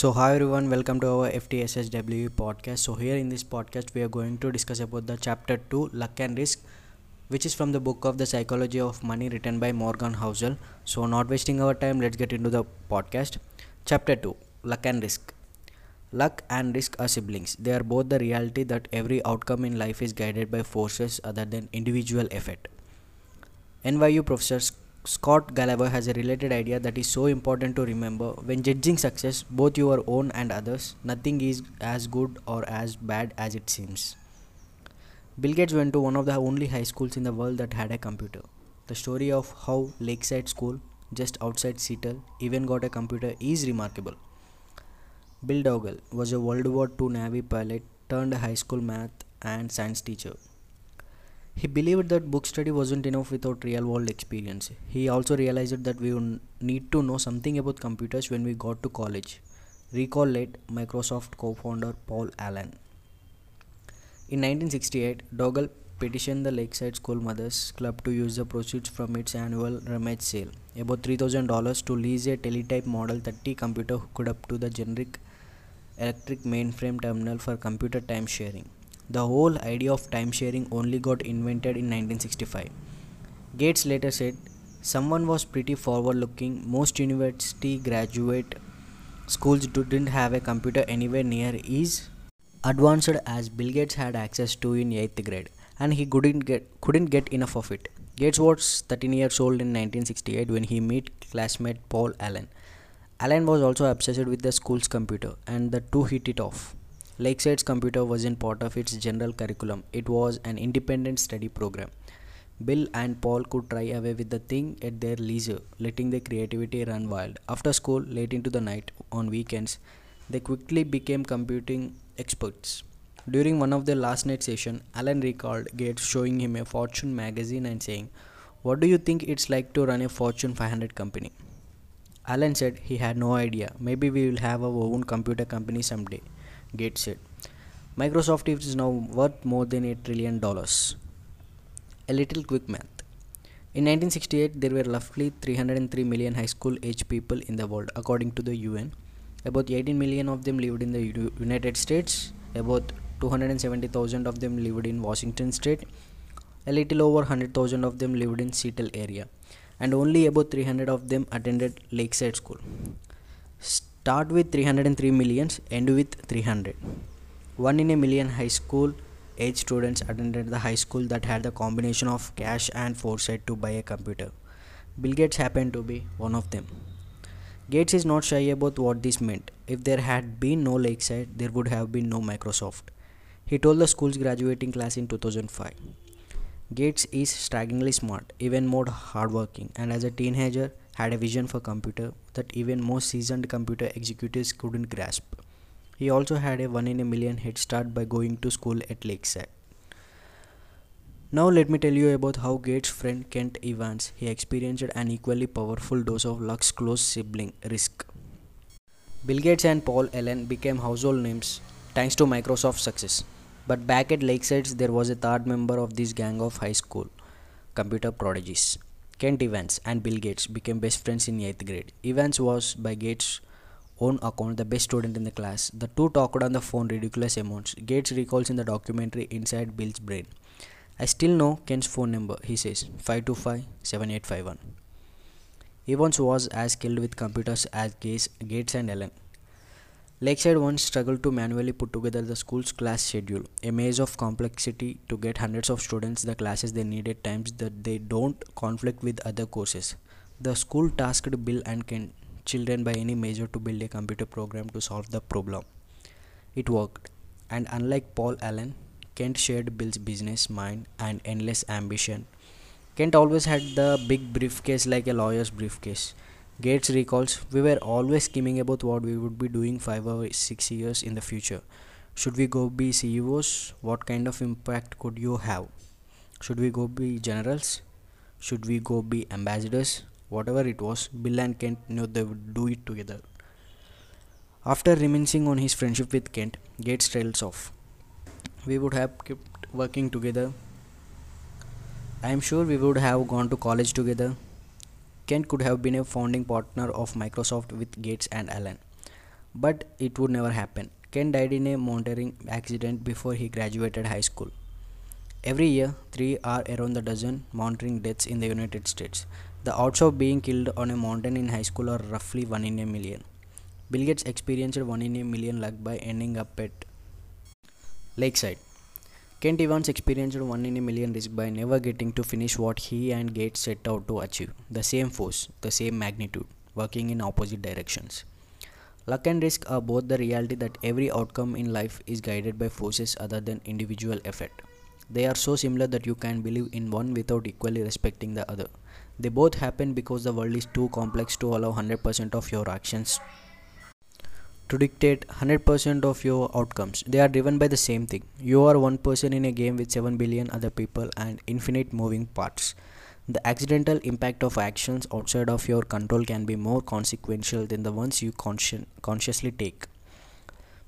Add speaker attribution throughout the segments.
Speaker 1: So hi everyone, welcome to our FTSSW podcast. So here in this podcast, we are going to discuss about the chapter two, luck and risk, which is from the book of the psychology of money written by Morgan Housel. So not wasting our time, let's get into the podcast. Chapter two, luck and risk. Luck and risk are siblings. They are both the reality that every outcome in life is guided by forces other than individual effort. NYU professor Scott Galloway has a related idea that is so important to remember. When judging success, both your own and others, nothing is as good or as bad as it seems. Bill Gates went to one of the only high schools in the world that had a computer. The story of how Lakeside School, just outside Seattle, even got a computer is remarkable. Bill Dougall was a World War II Navy pilot turned high school math and science teacher. He believed that book study wasn't enough without real world experience. He also realized that we would need to know something about computers when we got to college. Recall late Microsoft co founder Paul Allen. In 1968, Dougall petitioned the Lakeside School Mothers Club to use the proceeds from its annual rummage sale, about $3,000, to lease a teletype Model 30 computer hooked up to the General Electric mainframe terminal for computer time sharing. The whole idea of time sharing only got invented in 1965. Gates later said, Someone was pretty forward looking. Most university graduate schools didn't have a computer anywhere near as advanced as Bill Gates had access to in 8th grade, and he couldn't get, couldn't get enough of it. Gates was 13 years old in 1968 when he met classmate Paul Allen. Allen was also obsessed with the school's computer, and the two hit it off. Lakeside's computer wasn't part of its general curriculum, it was an independent study program. Bill and Paul could try away with the thing at their leisure, letting their creativity run wild. After school, late into the night, on weekends, they quickly became computing experts. During one of their last night session, Allen recalled Gates showing him a Fortune magazine and saying, What do you think it's like to run a Fortune 500 company? Allen said he had no idea. Maybe we will have our own computer company someday. Gates said. Microsoft is now worth more than a trillion dollars. A little quick math. In 1968, there were roughly 303 million high school age people in the world, according to the UN. About 18 million of them lived in the United States, about 270,000 of them lived in Washington state, a little over 100,000 of them lived in Seattle area, and only about 300 of them attended Lakeside School. Start with 303 millions, end with 300. One in a million high school age students attended the high school that had the combination of cash and foresight to buy a computer. Bill Gates happened to be one of them. Gates is not shy about what this meant. If there had been no Lakeside, there would have been no Microsoft. He told the school's graduating class in 2005. Gates is strikingly smart, even more hardworking, and as a teenager, had a vision for computer that even most seasoned computer executives couldn't grasp. He also had a one in a million head start by going to school at Lakeside. Now let me tell you about how Gates' friend Kent Evans he experienced an equally powerful dose of luck's close sibling risk. Bill Gates and Paul Allen became household names thanks to Microsoft's success. But back at Lakeside there was a third member of this gang of high school computer prodigies. Kent Evans and Bill Gates became best friends in 8th grade. Evans was, by Gates' own account, the best student in the class. The two talked on the phone ridiculous amounts. Gates recalls in the documentary Inside Bill's Brain. I still know Kent's phone number, he says 525 7851. Evans was as skilled with computers as Gates and Allen. Lakeside once struggled to manually put together the school's class schedule, a maze of complexity to get hundreds of students the classes they needed times that they don't conflict with other courses. The school tasked Bill and Ken children by any measure to build a computer program to solve the problem. It worked, and unlike Paul Allen, Kent shared Bill's business mind and endless ambition. Kent always had the big briefcase like a lawyer's briefcase. Gates recalls, We were always scheming about what we would be doing five or six years in the future. Should we go be CEOs? What kind of impact could you have? Should we go be generals? Should we go be ambassadors? Whatever it was, Bill and Kent knew they would do it together. After reminiscing on his friendship with Kent, Gates trails off. We would have kept working together. I am sure we would have gone to college together. Kent could have been a founding partner of Microsoft with Gates and Allen. but it would never happen. Ken died in a motoring accident before he graduated high school. Every year, three are around the dozen motoring deaths in the United States. The odds of being killed on a mountain in high school are roughly 1 in a million. Bill Gates experienced 1 in a million luck by ending up at Lakeside. Kent Evans experienced 1 in a million risk by never getting to finish what he and Gates set out to achieve. The same force, the same magnitude, working in opposite directions. Luck and risk are both the reality that every outcome in life is guided by forces other than individual effort. They are so similar that you can believe in one without equally respecting the other. They both happen because the world is too complex to allow 100% of your actions to dictate 100% of your outcomes. They are driven by the same thing. You are one person in a game with 7 billion other people and infinite moving parts. The accidental impact of actions outside of your control can be more consequential than the ones you consci- consciously take.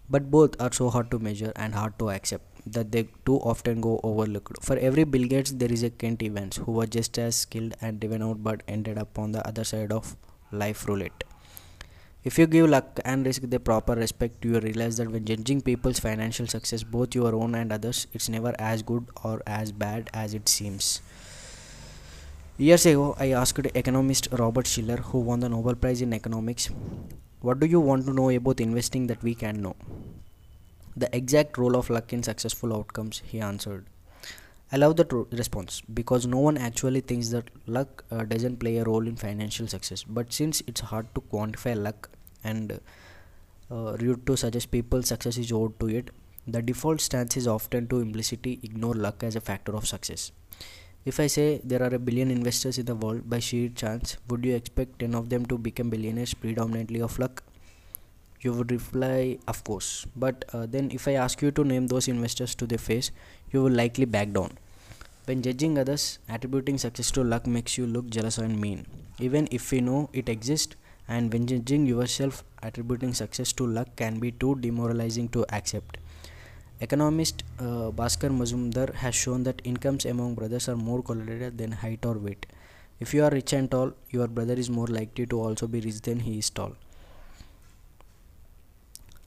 Speaker 1: But both are so hard to measure and hard to accept that they too often go overlooked. For every Bill Gates, there is a Kent Evans who was just as skilled and driven out but ended up on the other side of life roulette. If you give luck and risk the proper respect, you realize that when judging people's financial success, both your own and others, it's never as good or as bad as it seems. Years ago, I asked economist Robert Shiller, who won the Nobel Prize in Economics, What do you want to know about investing that we can know? The exact role of luck in successful outcomes, he answered. I love that response because no one actually thinks that luck uh, doesn't play a role in financial success. But since it's hard to quantify luck and uh, rude to suggest people's success is owed to it, the default stance is often to implicitly ignore luck as a factor of success. If I say there are a billion investors in the world by sheer chance, would you expect 10 of them to become billionaires predominantly of luck? You would reply, of course. But uh, then, if I ask you to name those investors to their face, you will likely back down. When judging others, attributing success to luck makes you look jealous and mean, even if we know it exists. And when judging yourself, attributing success to luck can be too demoralizing to accept. Economist uh, Bhashkar Mazumder has shown that incomes among brothers are more correlated than height or weight. If you are rich and tall, your brother is more likely to also be rich than he is tall.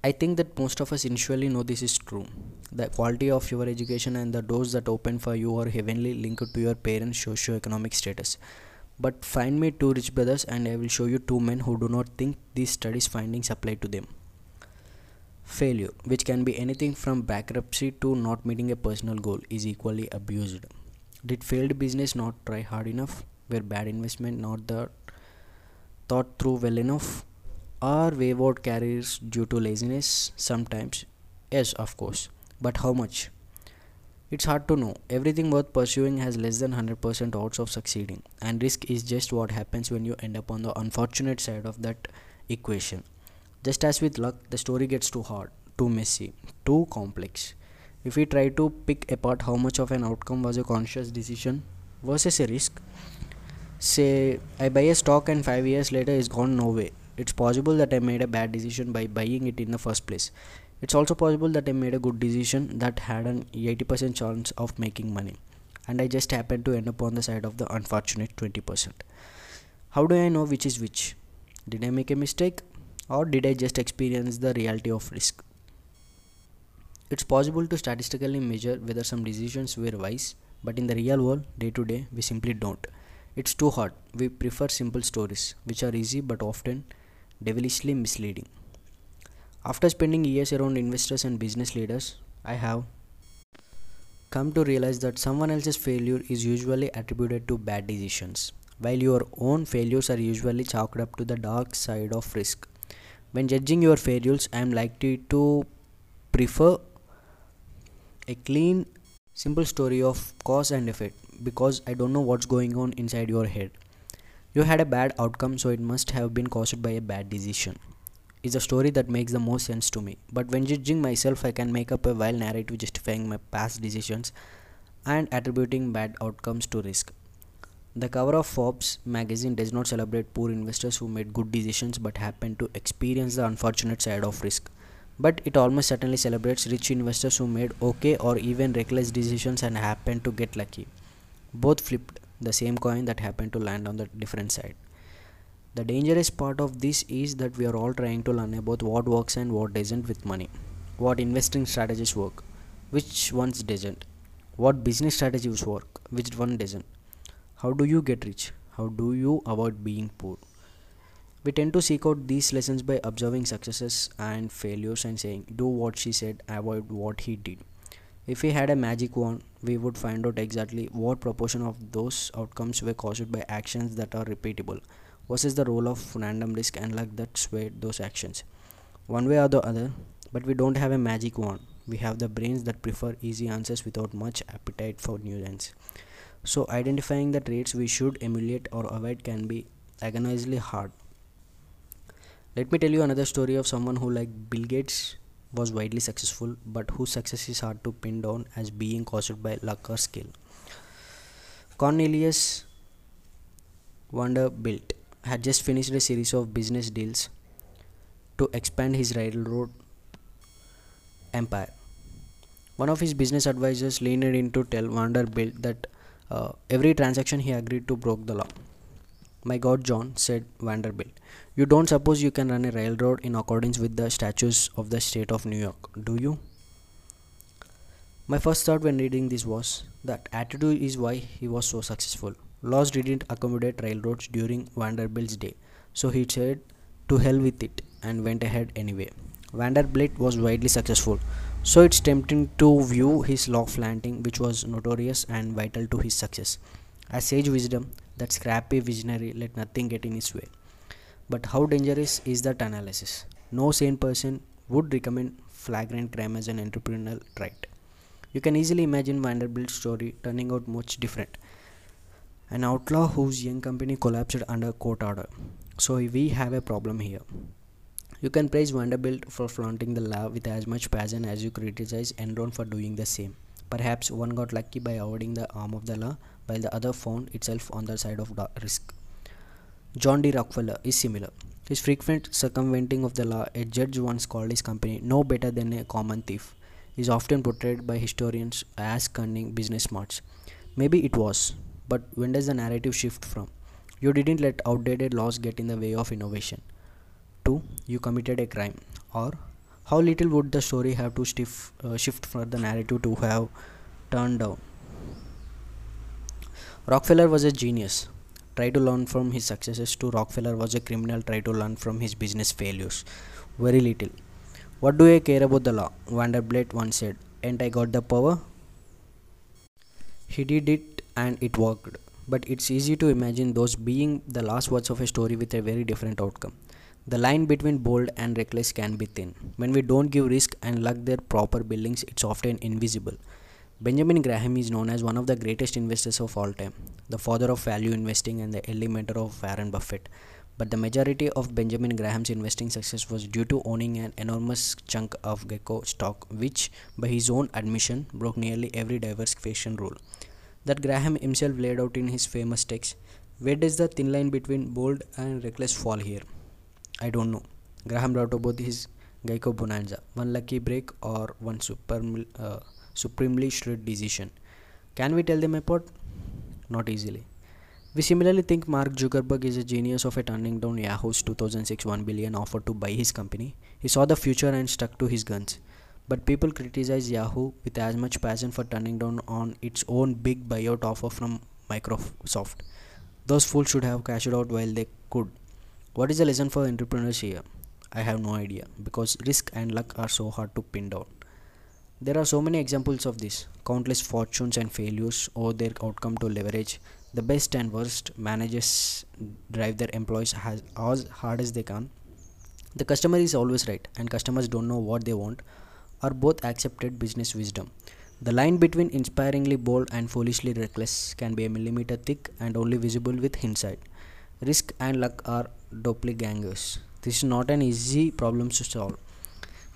Speaker 1: I think that most of us initially know this is true. The quality of your education and the doors that open for you are heavily linked to your parents' socio-economic status. But find me two rich brothers and I will show you two men who do not think these studies findings apply to them. Failure, which can be anything from bankruptcy to not meeting a personal goal, is equally abused. Did failed business not try hard enough? Were bad investment not the thought through well enough? Are wayward careers due to laziness? Sometimes. Yes, of course. But how much? It's hard to know. Everything worth pursuing has less than 100% odds of succeeding, and risk is just what happens when you end up on the unfortunate side of that equation. Just as with luck, the story gets too hard, too messy, too complex. If we try to pick apart how much of an outcome was a conscious decision versus a risk, say I buy a stock and 5 years later it's gone nowhere it's possible that I made a bad decision by buying it in the first place. It's also possible that I made a good decision that had an 80% chance of making money, and I just happened to end up on the side of the unfortunate 20%. How do I know which is which? Did I make a mistake, or did I just experience the reality of risk? It's possible to statistically measure whether some decisions were wise, but in the real world, day to day, we simply don't. It's too hard. We prefer simple stories, which are easy but often devilishly misleading. After spending years around investors and business leaders, I have come to realize that someone else's failure is usually attributed to bad decisions, while your own failures are usually chalked up to the dark side of risk. When judging your failures, I am likely to prefer a clean, simple story of cause and effect because I don't know what's going on inside your head. You had a bad outcome, so it must have been caused by a bad decision. Is a story that makes the most sense to me. But when judging myself, I can make up a wild narrative justifying my past decisions and attributing bad outcomes to risk. The cover of Forbes magazine does not celebrate poor investors who made good decisions but happened to experience the unfortunate side of risk. But it almost certainly celebrates rich investors who made okay or even reckless decisions and happened to get lucky. Both flipped the same coin that happened to land on the different side. The dangerous part of this is that we are all trying to learn about what works and what doesn't with money. What investing strategies work, which ones doesn't. What business strategies work, which one doesn't. How do you get rich? How do you avoid being poor? We tend to seek out these lessons by observing successes and failures and saying, Do what she said, avoid what he did. If we had a magic wand, we would find out exactly what proportion of those outcomes were caused by actions that are repeatable versus the role of random risk and luck that swayed those actions. One way or the other, but we don't have a magic wand. We have the brains that prefer easy answers without much appetite for nuance. So, identifying the traits we should emulate or avoid can be agonizingly hard. Let me tell you another story of someone who, like Bill Gates, was widely successful, but whose success is hard to pin down as being caused by luck or skill. Cornelius Vanderbilt had just finished a series of business deals to expand his railroad empire. One of his business advisors leaned in to tell Vanderbilt that uh, every transaction he agreed to broke the law. My God, John, said Vanderbilt, you don't suppose you can run a railroad in accordance with the statutes of the state of New York, do you? My first thought when reading this was that attitude is why he was so successful. Laws didn't accommodate railroads during Vanderbilt's day, so he said to hell with it and went ahead anyway. Vanderbilt was widely successful, so it's tempting to view his law flaunting, which was notorious and vital to his success, as sage wisdom that scrappy visionary let nothing get in his way. But how dangerous is that analysis? No sane person would recommend flagrant crime as an entrepreneurial trait. You can easily imagine Vanderbilt's story turning out much different. An outlaw whose young company collapsed under court order. So we have a problem here. You can praise Vanderbilt for flaunting the law with as much passion as you criticize Enron for doing the same. Perhaps one got lucky by avoiding the arm of the law, while the other found itself on the side of risk. John D. Rockefeller is similar. His frequent circumventing of the law, a judge once called his company no better than a common thief, is often portrayed by historians as cunning business smarts. Maybe it was, but when does the narrative shift from? You didn't let outdated laws get in the way of innovation. To you committed a crime, or how little would the story have to uh, shift for the narrative to have turned down? Rockefeller was a genius. Try to learn from his successes. To Rockefeller was a criminal. Try to learn from his business failures. Very little. What do I care about the law? Vanderbilt once said. Ain't I got the power? He did it and it worked. But it's easy to imagine those being the last words of a story with a very different outcome. The line between bold and reckless can be thin. When we don't give risk and luck their proper buildings, it's often invisible. Benjamin Graham is known as one of the greatest investors of all time, the father of value investing and the early mentor of Warren Buffett. But the majority of Benjamin Graham's investing success was due to owning an enormous chunk of Geico stock, which, by his own admission, broke nearly every diversification rule that Graham himself laid out in his famous text. Where does the thin line between bold and reckless fall here? I don't know. Graham wrote about his Geico Bonanza, one lucky break or one super, uh, supremely shrewd decision. Can we tell them apart? Not easily. We similarly think Mark Zuckerberg is a genius of a turning down Yahoo's 2006 1 billion offer to buy his company. He saw the future and stuck to his guns. But people criticize Yahoo with as much passion for turning down on its own big buyout offer from Microsoft. Those fools should have cashed out while they could. What is the lesson for entrepreneurs here? I have no idea because risk and luck are so hard to pin down. There are so many examples of this countless fortunes and failures or their outcome to leverage. The best and worst managers drive their employees as, as hard as they can. The customer is always right, and customers don't know what they want, are both accepted business wisdom. The line between inspiringly bold and foolishly reckless can be a millimeter thick and only visible with hindsight. Risk and luck are doppelgangers. This is not an easy problem to solve.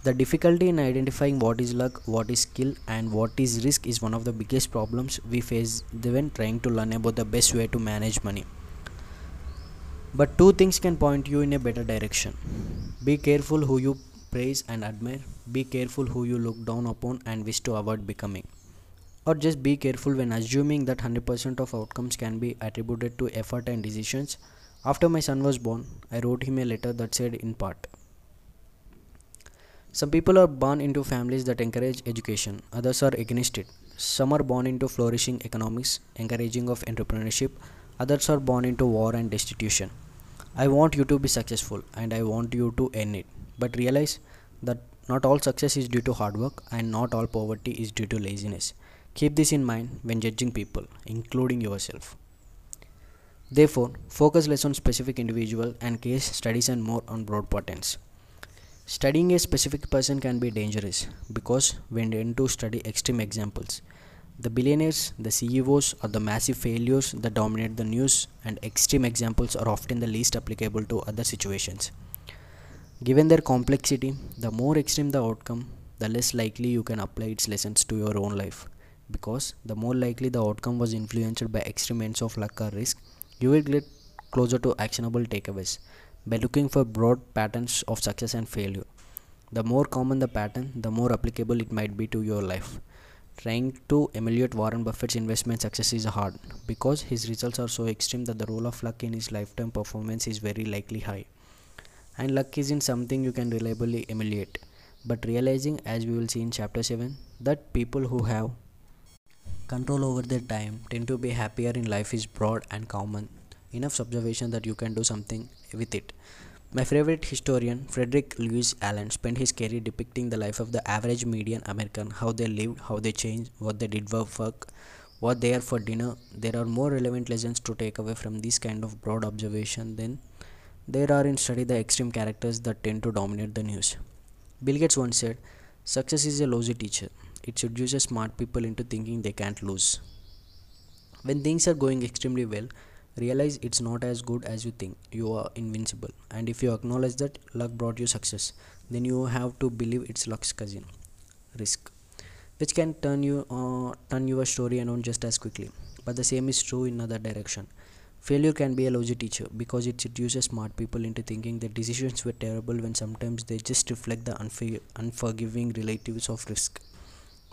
Speaker 1: The difficulty in identifying what is luck, what is skill, and what is risk is one of the biggest problems we face when trying to learn about the best way to manage money. But two things can point you in a better direction. Be careful who you praise and admire, be careful who you look down upon and wish to avoid becoming. Or just be careful when assuming that 100% of outcomes can be attributed to effort and decisions After my son was born, I wrote him a letter that said in part Some people are born into families that encourage education, others are against it. Some are born into flourishing economics, encouraging of entrepreneurship, others are born into war and destitution. I want you to be successful and I want you to earn it. But realize that not all success is due to hard work and not all poverty is due to laziness. Keep this in mind when judging people, including yourself. Therefore, focus less on specific individual and case studies and more on broad patterns. Studying a specific person can be dangerous because we tend to study extreme examples. The billionaires, the CEOs, or the massive failures that dominate the news, and extreme examples are often the least applicable to other situations. Given their complexity, the more extreme the outcome, the less likely you can apply its lessons to your own life. Because the more likely the outcome was influenced by extreme ends of luck or risk, you will get closer to actionable takeaways by looking for broad patterns of success and failure. The more common the pattern, the more applicable it might be to your life. Trying to emulate Warren Buffett's investment success is hard because his results are so extreme that the role of luck in his lifetime performance is very likely high. And luck isn't something you can reliably emulate. But realizing, as we will see in chapter 7, that people who have control over their time tend to be happier in life is broad and common. Enough observation that you can do something with it. My favorite historian frederick lewis allen spent his career depicting the life of the average median american how they lived how they changed what they did for work what they are for dinner. There are more relevant lessons to take away from this kind of broad observation than there are in study the extreme characters that tend to dominate the news. Bill gates once said success is a lousy teacher it seduces smart people into thinking they can't lose. When things are going extremely well, realize it's not as good as you think. You are invincible. And if you acknowledge that luck brought you success, then you have to believe it's luck's cousin, risk, which can turn you uh, turn your story around just as quickly. But the same is true in other direction. Failure can be a lousy teacher because it seduces smart people into thinking their decisions were terrible when sometimes they just reflect the unforgiving relatives of risk.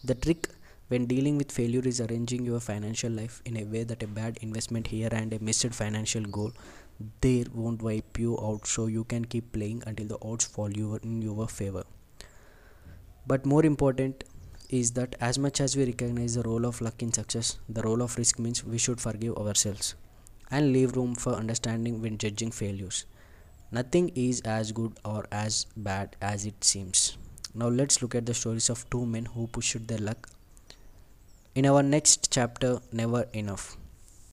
Speaker 1: The trick when dealing with failure is arranging your financial life in a way that a bad investment here and a missed financial goal there won't wipe you out so you can keep playing until the odds fall in your favor. But more important is that as much as we recognize the role of luck in success, the role of risk means we should forgive ourselves and leave room for understanding when judging failures. Nothing is as good or as bad as it seems. Now let's look at the stories of two men who pushed their luck in our next chapter, Never Enough.